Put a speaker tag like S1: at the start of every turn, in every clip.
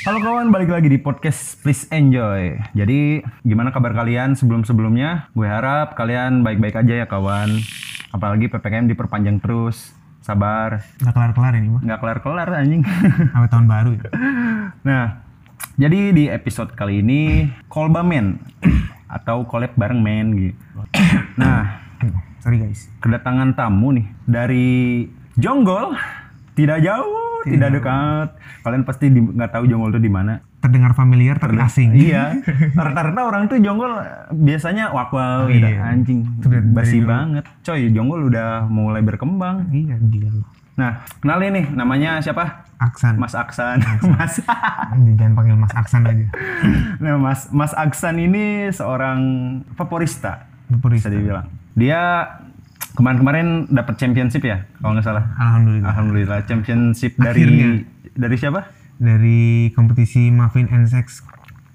S1: Halo kawan, balik lagi di podcast Please Enjoy. Jadi, gimana kabar kalian sebelum-sebelumnya? Gue harap kalian baik-baik aja ya kawan. Apalagi PPKM diperpanjang terus. Sabar,
S2: Nggak kelar-kelar ini mah.
S1: nggak kelar-kelar anjing.
S2: Sampai tahun baru ya.
S1: nah, jadi di episode kali ini Kolba Men atau collab bareng Men gitu. Nah,
S2: Sorry guys.
S1: kedatangan tamu nih dari Jonggol, tidak jauh, tidak, dekat. Kalian pasti nggak tahu Jonggol itu di mana.
S2: Terdengar familiar tapi asing.
S1: Iya, rata-rata orang tuh jonggol biasanya wakwa gitu.
S2: Iya.
S1: anjing, basi banget. Coy, jonggol udah mulai berkembang.
S2: Iya gila.
S1: Nah, kenalin nih, namanya siapa?
S2: Aksan.
S1: Mas Aksan. Mas.
S2: Jangan panggil Mas Aksan aja.
S1: nah, Mas Mas Aksan ini seorang vaporista,
S2: Vaporista.
S1: bisa dibilang. Dia kemarin-kemarin dapat championship ya, kalau nggak salah.
S2: Alhamdulillah.
S1: Alhamdulillah, championship dari
S2: Akhirnya.
S1: dari siapa?
S2: Dari kompetisi Muffin and Sex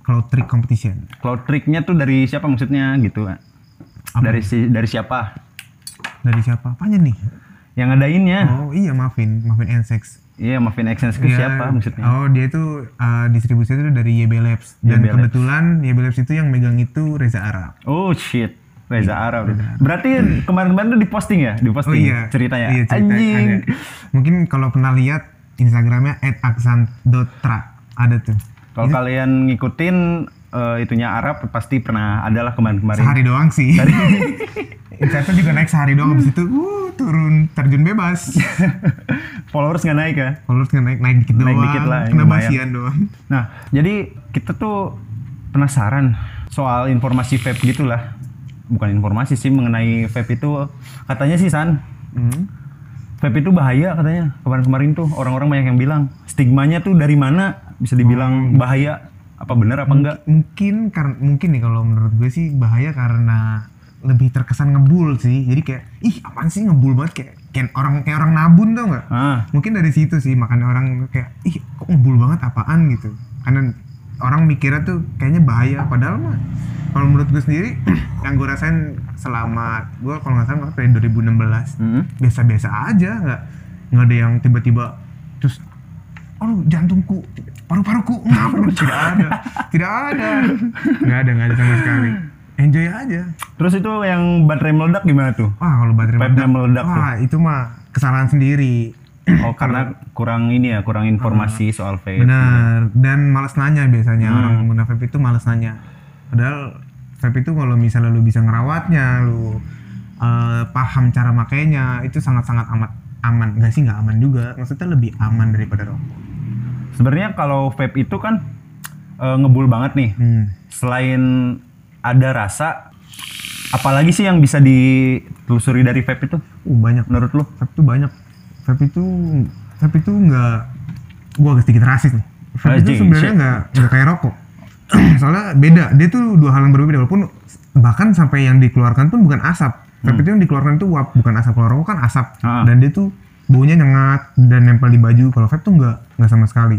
S2: Cloud Trick Competition.
S1: Cloud tricknya tuh dari siapa maksudnya gitu? Dari si dari siapa?
S2: Dari siapa? Apanya nih?
S1: Yang ngadainnya?
S2: Oh iya Muffin, Muffin and Sex.
S1: Iya, Muffin Exchange itu
S2: Iya.
S1: siapa maksudnya?
S2: Oh dia itu uh, distribusinya itu dari YB Labs dan
S1: YB Labs.
S2: kebetulan YB Labs itu yang megang itu Reza Arab.
S1: Oh shit. Reza Arab. Berarti kemarin-kemarin tuh diposting ya? Diposting ceritanya.
S2: Iya, cerita
S1: Anjing.
S2: ada. Mungkin kalau pernah lihat Instagramnya @aksan.tra ada tuh.
S1: Kalau kalian ngikutin eh, itunya Arab pasti pernah adalah kemarin-kemarin.
S2: Sehari doang sih. Insightnya juga naik sehari doang habis itu uh, turun terjun bebas.
S1: Followers nggak naik ya?
S2: Followers kan naik naik dikit
S1: Naik
S2: doang.
S1: dikit lah,
S2: Kena basian doang.
S1: Nah, jadi kita tuh penasaran soal informasi vape gitulah. Bukan informasi sih mengenai vape itu katanya sih San,
S2: Hmm.
S1: vape itu bahaya katanya. Kemarin-kemarin tuh orang-orang banyak yang bilang stigmanya tuh dari mana bisa dibilang bahaya? Apa benar apa enggak?
S2: Mungkin karena mungkin nih kalau menurut gue sih bahaya karena lebih terkesan ngebul sih. Jadi kayak ih apaan sih ngebul banget kayak kayak orang kayak orang nabun tau nggak?
S1: Ah,
S2: mungkin dari situ sih makanya orang kayak ih kok ngebul banget apaan gitu karena orang mikirnya tuh kayaknya bahaya. Padahal mah kalau menurut gue sendiri yang gue rasain selama gue kalau nggak salah dari 2016
S1: mm,
S2: biasa-biasa aja nggak nggak ada yang tiba-tiba terus oh jantungku paru-paruku ngapa tidak ada tidak ada nggak ada nggak ada sama sekali. Enjoy aja.
S1: Terus itu yang baterai meledak gimana tuh?
S2: wah kalau baterai
S1: meledak tuh.
S2: wah itu mah kesalahan sendiri
S1: Oh karena kurang ini ya, kurang informasi soal vape.
S2: Benar, dan malas nanya biasanya
S1: Hmm.
S2: orang pengguna vape itu malas nanya. Padahal vape itu kalau misalnya lu bisa ngerawatnya, lu eh, paham cara makainya, itu sangat-sangat amat aman. Enggak sih nggak aman juga, maksudnya lebih aman daripada rokok.
S1: Sebenarnya kalau vape itu kan eh, ngebul banget nih.
S2: Hmm.
S1: Selain ada rasa, apalagi sih yang bisa ditelusuri dari vape itu?
S2: Uh, banyak.
S1: Menurut lu?
S2: Vape itu banyak. Vape itu vape itu nggak gua agak sedikit rasis nih. Vape itu sebenarnya nggak nggak kayak rokok. Soalnya beda, dia tuh dua hal yang berbeda walaupun bahkan sampai yang dikeluarkan pun bukan asap. Vape itu yang dikeluarkan itu uap, bukan asap. Kalau rokok kan asap.
S1: Ah.
S2: Dan dia tuh baunya nyengat dan nempel di baju. Kalau vape tuh nggak nggak sama sekali.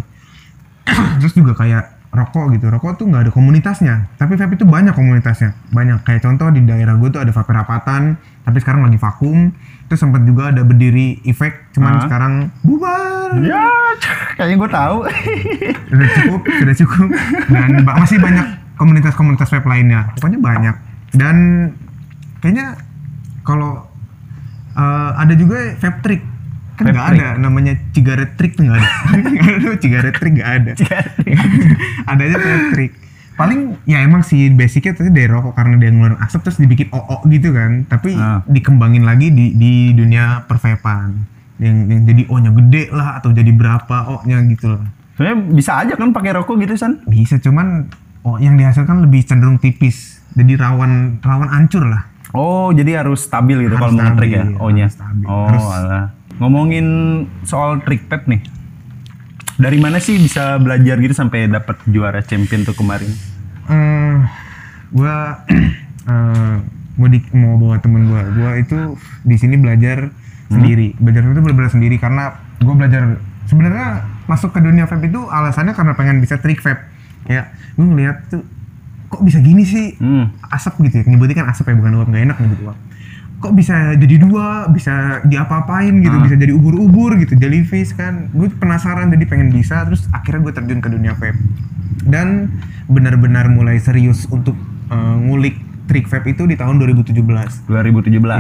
S2: Terus juga kayak rokok gitu. Rokok tuh nggak ada komunitasnya. Tapi vape itu banyak komunitasnya. Banyak. Kayak contoh di daerah gue tuh ada vape rapatan. Tapi sekarang lagi vakum. Terus sempat juga ada berdiri efek. Cuman
S1: Ah.
S2: sekarang bubar.
S1: Ya, kayaknya gue tahu.
S2: Sudah cukup, sudah cukup. Dan masih banyak komunitas-komunitas vape lainnya. Pokoknya banyak. Dan kayaknya kalau eh, ada juga vape trick. Kan nggak ada namanya cigarette trick tuh nggak ada. Cigarette trick nggak ada. ada aja vape trick. Paling ya emang sih basicnya tadi dari rokok karena dia ngeluarin asap terus dibikin oo gitu kan. Tapi
S1: Ah.
S2: dikembangin lagi di di dunia pervapean. Yang, yang jadi O-nya gede lah atau jadi berapa O-nya gitu lah.
S1: Sebenarnya bisa aja kan pakai rokok gitu San?
S2: Bisa cuman oh yang dihasilkan lebih cenderung tipis. Jadi rawan rawan hancur lah.
S1: Oh, jadi harus stabil gitu kalau mau nge-trick ya? Oh-nya.
S2: harus stabil.
S1: Oh,
S2: Terus-
S1: alah. Ngomongin soal trick vape nih. Dari mana sih bisa belajar gitu sampai dapat juara champion tuh kemarin?
S2: Eh gua eh, mau di, mau bawa temen gua. Gua itu di sini belajar sendiri. Belajar itu benar-benar sendiri karena gua belajar sebenarnya masuk ke dunia vape itu alasannya karena pengen bisa trik vape. Ya, gua ngeliat tuh kok bisa gini sih?
S1: Hmm.
S2: asap gitu ya nyebutnya kan asap ya bukan uap nggak enak nyebut uap kok bisa jadi dua bisa diapa-apain gitu
S1: Ah.
S2: bisa jadi ubur-ubur gitu jellyfish kan gue penasaran jadi pengen bisa terus akhirnya gue terjun ke dunia vape dan benar-benar mulai serius untuk eh, ngulik trik vape itu di tahun 2017
S1: 2017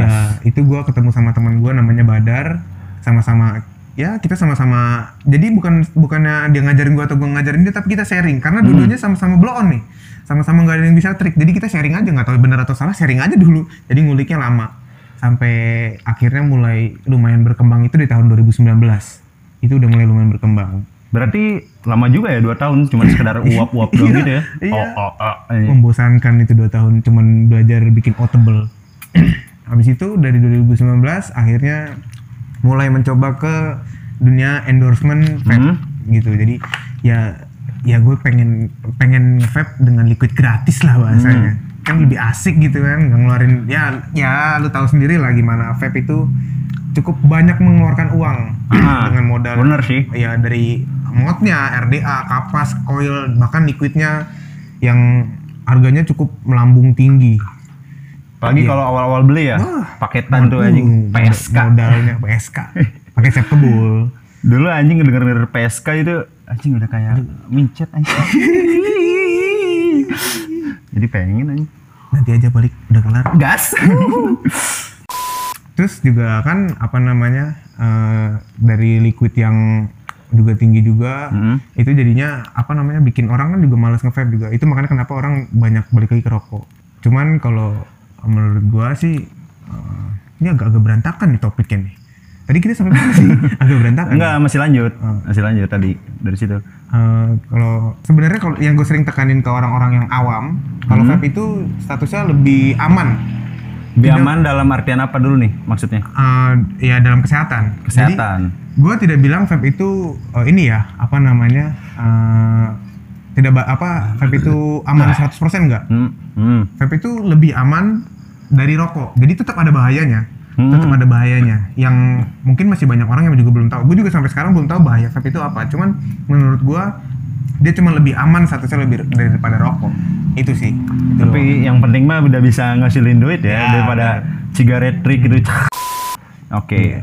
S2: Ya, itu gua ketemu sama teman gua namanya Badar, sama-sama ya kita sama-sama jadi bukan bukannya dia ngajarin gua atau gua ngajarin dia tapi kita sharing karena dulunya sama-sama blow on nih. Sama-sama nggak ada yang bisa trik. Jadi kita sharing aja nggak tahu benar atau salah, sharing aja dulu. Jadi nguliknya lama. Sampai akhirnya mulai lumayan berkembang itu di tahun 2019. Itu udah mulai lumayan berkembang.
S1: Berarti lama juga ya dua tahun cuma sekedar uap-uap doang
S2: Iya,
S1: gitu ya
S2: iya.
S1: oh, oh, oh, ini.
S2: membosankan itu dua tahun cuman belajar bikin audible habis itu dari 2019 akhirnya mulai mencoba ke dunia endorsement vape
S1: Hmm.
S2: gitu jadi ya ya gue pengen pengen vape dengan liquid gratis lah bahasanya kan lebih asik gitu kan nggak ngeluarin ya ya lu tahu sendiri lah gimana vape itu cukup banyak mengeluarkan uang
S1: Ah,
S2: dengan modal
S1: bener sih
S2: ya dari modnya, RDA, kapas, coil, bahkan liquidnya yang harganya cukup melambung tinggi.
S1: apalagi
S2: Iya.
S1: kalau awal-awal beli ya
S2: Wah,
S1: paketan tuh anjing PSK
S2: Modalnya PSK. Pakai sep kebul.
S1: dulu anjing denger-denger PSK itu anjing udah kayak mincet anjing jadi pengen anjing
S2: Nanti aja balik udah kelar.
S1: gas
S2: Terus juga kan apa namanya eh, dari liquid yang juga tinggi juga
S1: Hmm.
S2: itu jadinya apa namanya bikin orang kan juga malas nge-vape juga. Itu makanya kenapa orang banyak balik lagi ke rokok. Cuman kalau menurut gua sih eh, ini agak-agak berantakan nih topiknya nih. Tadi kita sampai mana sih? Agak berantakan.
S1: Enggak masih lanjut.
S2: Oh.
S1: masih lanjut tadi dari situ.
S2: Eh, kalau sebenarnya kalau yang gue sering tekanin ke orang-orang yang awam kalau vape itu statusnya lebih aman
S1: lebih aman dalam artian apa dulu nih maksudnya?
S2: Eh, ya dalam kesehatan. Jadi,
S1: kesehatan
S2: gue tidak bilang vape itu eh, ini ya apa namanya eh, tidak apa vape itu aman 100% enggak
S1: hmm. Hmm.
S2: vape itu lebih aman dari rokok. Jadi tetap ada bahayanya.
S1: Hmm.
S2: tetap ada bahayanya. Yang mungkin masih banyak orang yang juga belum tahu. Gue juga sampai sekarang belum tahu bahaya vape itu apa. Cuman menurut gue dia cuma lebih aman statusnya lebih daripada rokok itu sih Itu
S1: tapi yang penting mah udah bisa ngasilin duit ya,
S2: Ya,
S1: daripada cigaret trik gitu oke
S2: Iya.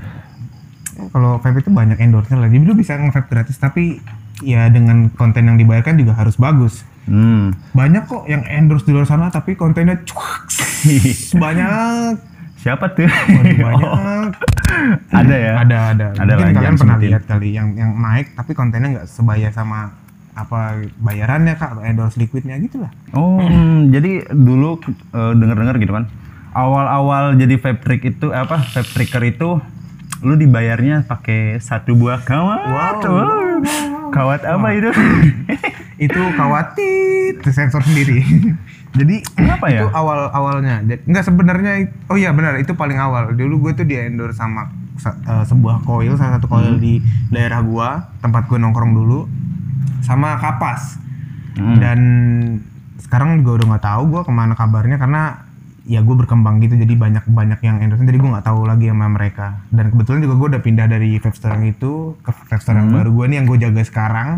S2: kalau vape itu banyak endorse-nya lah. Jadi lu bisa nge-vape gratis tapi ya dengan konten yang dibayarkan juga harus bagus.
S1: hmm.
S2: Banyak kok yang endorse di luar sana tapi kontennya cuak. banyak.
S1: siapa tuh
S2: Waduh, banyak.
S1: ada ya
S2: Ada ada.
S1: Ada
S2: Mungkin kalian pernah lihat kali yang yang naik tapi kontennya nggak sebaya sama apa bayarannya kak atau endorse liquidnya gitu lah.
S1: Oh, hmm, jadi dulu eh, denger-dengar gitu kan. Awal-awal jadi vape trick itu eh, apa? Vape tricker itu lu dibayarnya pakai satu buah kawat.
S2: Wow.
S1: Wow. Kawat apa itu?
S2: itu khawatir sensor sendiri. Jadi
S1: Kenapa ya?
S2: Itu awal awalnya. Jadi nggak sebenarnya oh iya benar itu paling awal. Dulu gue tuh di endorse sama sa- eh, sebuah coil salah satu coil di daerah gua tempat gue nongkrong dulu sama kapas.
S1: Hmm.
S2: Dan sekarang juga udah nggak tahu gua ke mana kabarnya karena ya gue berkembang gitu jadi banyak banyak yang endorse jadi gue nggak tahu lagi sama mereka dan kebetulan juga gue udah pindah dari vape store yang itu ke vape store yang baru gue nih yang gue jaga sekarang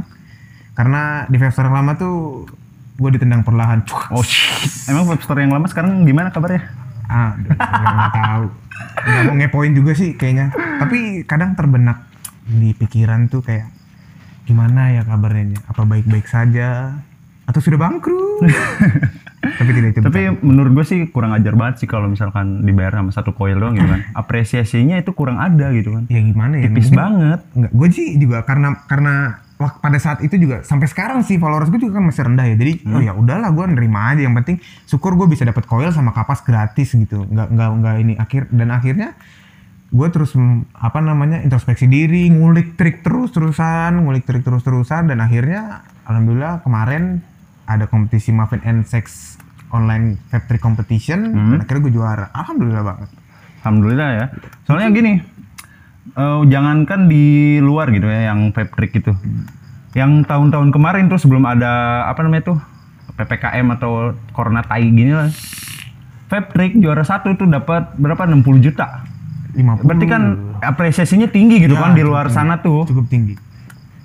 S2: karena di vape store yang lama tuh gue ditendang perlahan.
S1: Oh shit. Emang vape store yang lama sekarang gimana kabarnya?
S2: ah nggak tahu nggak mau ngepoin juga sih kayaknya tapi kadang terbenak di pikiran tuh kayak gimana ya kabarnya apa baik-baik saja atau sudah bangkrut tapi tidak itu
S1: Tapi menurut gue sih kurang ajar banget sih kalau misalkan dibayar sama satu coil doang gitu kan. Apresiasinya itu kurang ada gitu kan.
S2: ya gimana ya
S1: Tipis
S2: mungkin-
S1: banget.
S2: Enggak, gue sih juga karena karena wak- pada saat itu juga sampai sekarang sih followers gue juga kan masih rendah ya. Jadi
S1: Hmm.
S2: oh ya udahlah gue nerima aja. Yang penting syukur gue bisa dapat coil sama kapas gratis gitu. Enggak enggak enggak ini akhir dan akhirnya gue terus mm, apa namanya introspeksi diri, ngulik trik terus terusan, ngulik trik terus terusan dan akhirnya alhamdulillah kemarin ada kompetisi Muffin and Sex online trick competition
S1: Hmm.
S2: dan akhirnya gue juara. Alhamdulillah banget.
S1: Alhamdulillah ya. Soalnya gini, eh, jangankan di luar gitu ya yang vape trick itu. Yang tahun-tahun kemarin tuh sebelum ada apa namanya tuh PPKM atau corona tai gini lah. Vape trick juara satu tuh dapat berapa 60 juta.
S2: 50
S1: Berarti kan apresiasinya tinggi gitu
S2: Ya,
S1: kan di luar
S2: tinggi.
S1: sana tuh.
S2: cukup tinggi.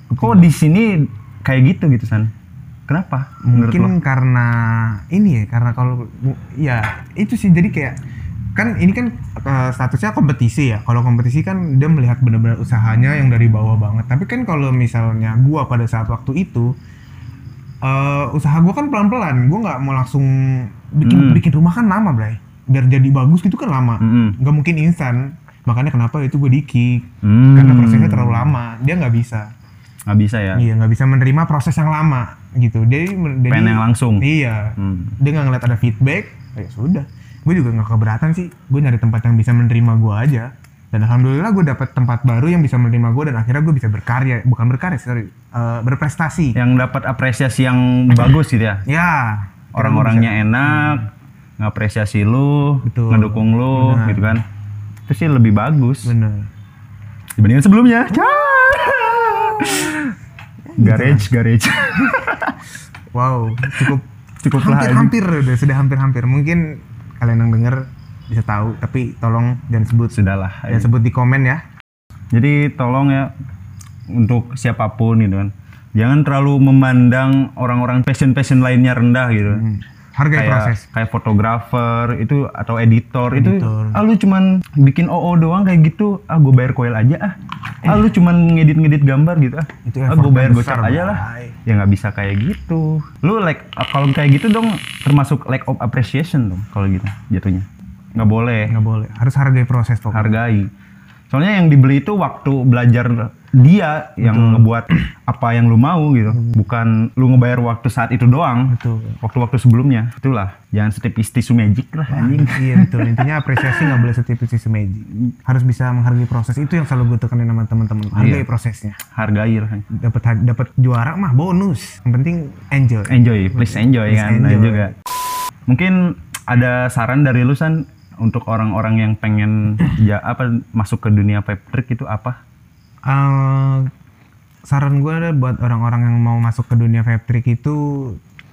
S1: Kok di sini kayak gitu gitu San? Kenapa?
S2: mungkin karena ini ya karena kalau ya itu sih jadi kayak kan ini kan eh, statusnya kompetisi ya. Kalau kompetisi kan dia melihat benar-benar usahanya yang dari bawah banget. Tapi kan kalau misalnya gua pada saat waktu itu eh usaha gua kan pelan-pelan. Gua nggak mau langsung bikin
S1: Hmm.
S2: bikin rumah kan lama, Bray. Biar jadi bagus gitu kan lama.
S1: Mm-mm.
S2: Nggak mungkin instan. Makanya kenapa itu gue dikik.
S1: Hmm.
S2: Karena prosesnya terlalu lama. Dia nggak bisa.
S1: nggak bisa ya
S2: Iya, nggak bisa menerima proses yang lama gitu. Jadi, jadi
S1: pengen yang langsung
S2: Iya.
S1: Hmm.
S2: Dia nggak ngeliat ada feedback, ya sudah. Gue juga nggak keberatan sih. Gue nyari tempat yang bisa menerima gue aja. Dan alhamdulillah gue dapet tempat baru yang bisa menerima gue dan akhirnya gue bisa berkarya, bukan berkarya, sorry, eh, berprestasi.
S1: yang dapat apresiasi yang bagus gitu ya
S2: Ya.
S1: orang-orangnya enak ngapresiasi lu
S2: Betul.
S1: ngedukung lu
S2: Benar.
S1: gitu kan itu sih lebih bagus
S2: Bener.
S1: dibandingkan sebelumnya garage garage
S2: Wow, cukup
S1: Cukup lah ini.
S2: hampir-hampir udah sudah hampir-hampir. Mungkin kalian yang denger bisa tahu, tapi tolong jangan sebut
S1: sudahlah
S2: jangan sebut di komen ya.
S1: jadi tolong ya untuk siapa pun gitu kan jangan terlalu memandang orang-orang passion passion lainnya rendah gitu
S2: Hargai
S1: kayak
S2: proses.
S1: kayak fotografer itu atau editor, itu
S2: Editor.
S1: ah lu cuman bikin OO doang kayak gitu. Ah gue bayar koil aja ah. Ah lu cuman ngedit-ngedit gambar gitu ah.
S2: Itu
S1: ah gue bayar gocap aja lah. ya nggak bisa kayak gitu. Lu like ah, kalau kayak gitu dong termasuk lack of appreciation dong kalau gitu jatuhnya. Nggak boleh.
S2: Nggak boleh, harus hargai proses pokoknya.
S1: hargai. Soalnya yang dibeli itu waktu belajar dia yang ngebuat apa yang lu mau gitu. Bukan lu ngebayar waktu saat itu doang.
S2: Betul.
S1: waktu-waktu sebelumnya. Itulah. Jangan setipis tisu magic lah anjing.
S2: iya betul. Intinya apresiasi nggak boleh setipis tisu magic. Harus bisa menghargai proses. Itu yang selalu gue tekanin sama teman-teman. Hargai
S1: Iya.
S2: prosesnya.
S1: Hargai lah.
S2: Dapat dapat juara mah bonus. Yang penting enjoy.
S1: Enjoy. Please enjoy.
S2: Please
S1: kan? Nah,
S2: enjoy.
S1: juga. Mungkin ada saran dari lu san? Untuk orang-orang yang pengen ya apa masuk ke dunia vape trick itu apa
S2: Saran gue adalah buat orang-orang yang mau masuk ke dunia vape trick itu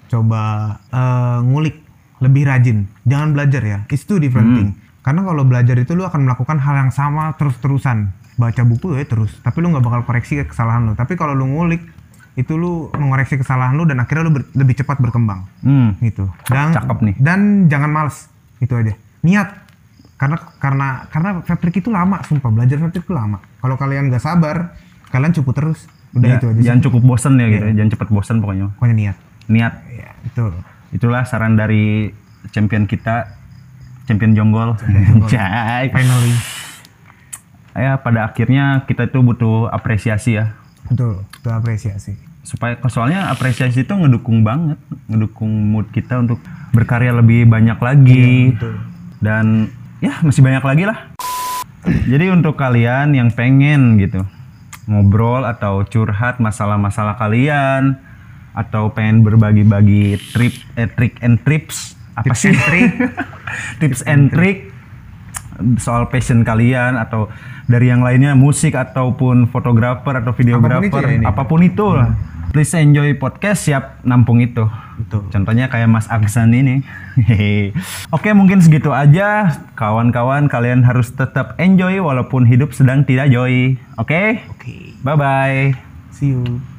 S2: coba eh, ngulik lebih rajin. Jangan belajar ya it's two different thing. Karena kalau belajar itu lu akan melakukan hal yang sama terus-terusan. Baca buku ya terus tapi lu nggak bakal koreksi kesalahan lu. Tapi kalau lu ngulik itu lu mengoreksi kesalahan lu dan akhirnya lu ber- lebih cepat berkembang.
S1: Hmm.
S2: Gitu. Dan
S1: Cakep nih.
S2: dan jangan males itu aja. Niat karena karena karena trick itu lama sumpah. Belajar trick itu lama. Kalau kalian gak sabar kalian cukup terus. Udah
S1: Ya,
S2: itu aja sih.
S1: jangan cukup bosen ya gitu jangan cepet bosen pokoknya.
S2: Pokoknya niat.
S1: Niat.
S2: Ya itu
S1: itulah saran dari champion kita champion jonggol. Cai.
S2: finally.
S1: Ya pada akhirnya kita itu butuh apresiasi ya.
S2: Betul itu apresiasi.
S1: Supaya soalnya apresiasi itu ngedukung banget. Ngedukung mood kita untuk berkarya lebih banyak lagi.
S2: Betul.
S1: dan ya masih banyak lagi lah. Jadi untuk kalian yang pengen gitu ngobrol atau curhat masalah-masalah kalian atau pengen berbagi-bagi trip eh, trick and trips apa
S2: Tips
S1: sih?
S2: and trick.
S1: tips and trick soal passion kalian atau dari yang lainnya musik ataupun fotografer atau videografer
S2: Apa pun itu ya apa
S1: pun itu lah please enjoy podcast siap nampung itu.
S2: Betul.
S1: contohnya kayak Mas Aksan ini. Oke mungkin segitu aja. Kawan-kawan kalian harus tetap enjoy walaupun hidup sedang tidak joy. Oke?
S2: Oke.
S1: Bye bye
S2: see you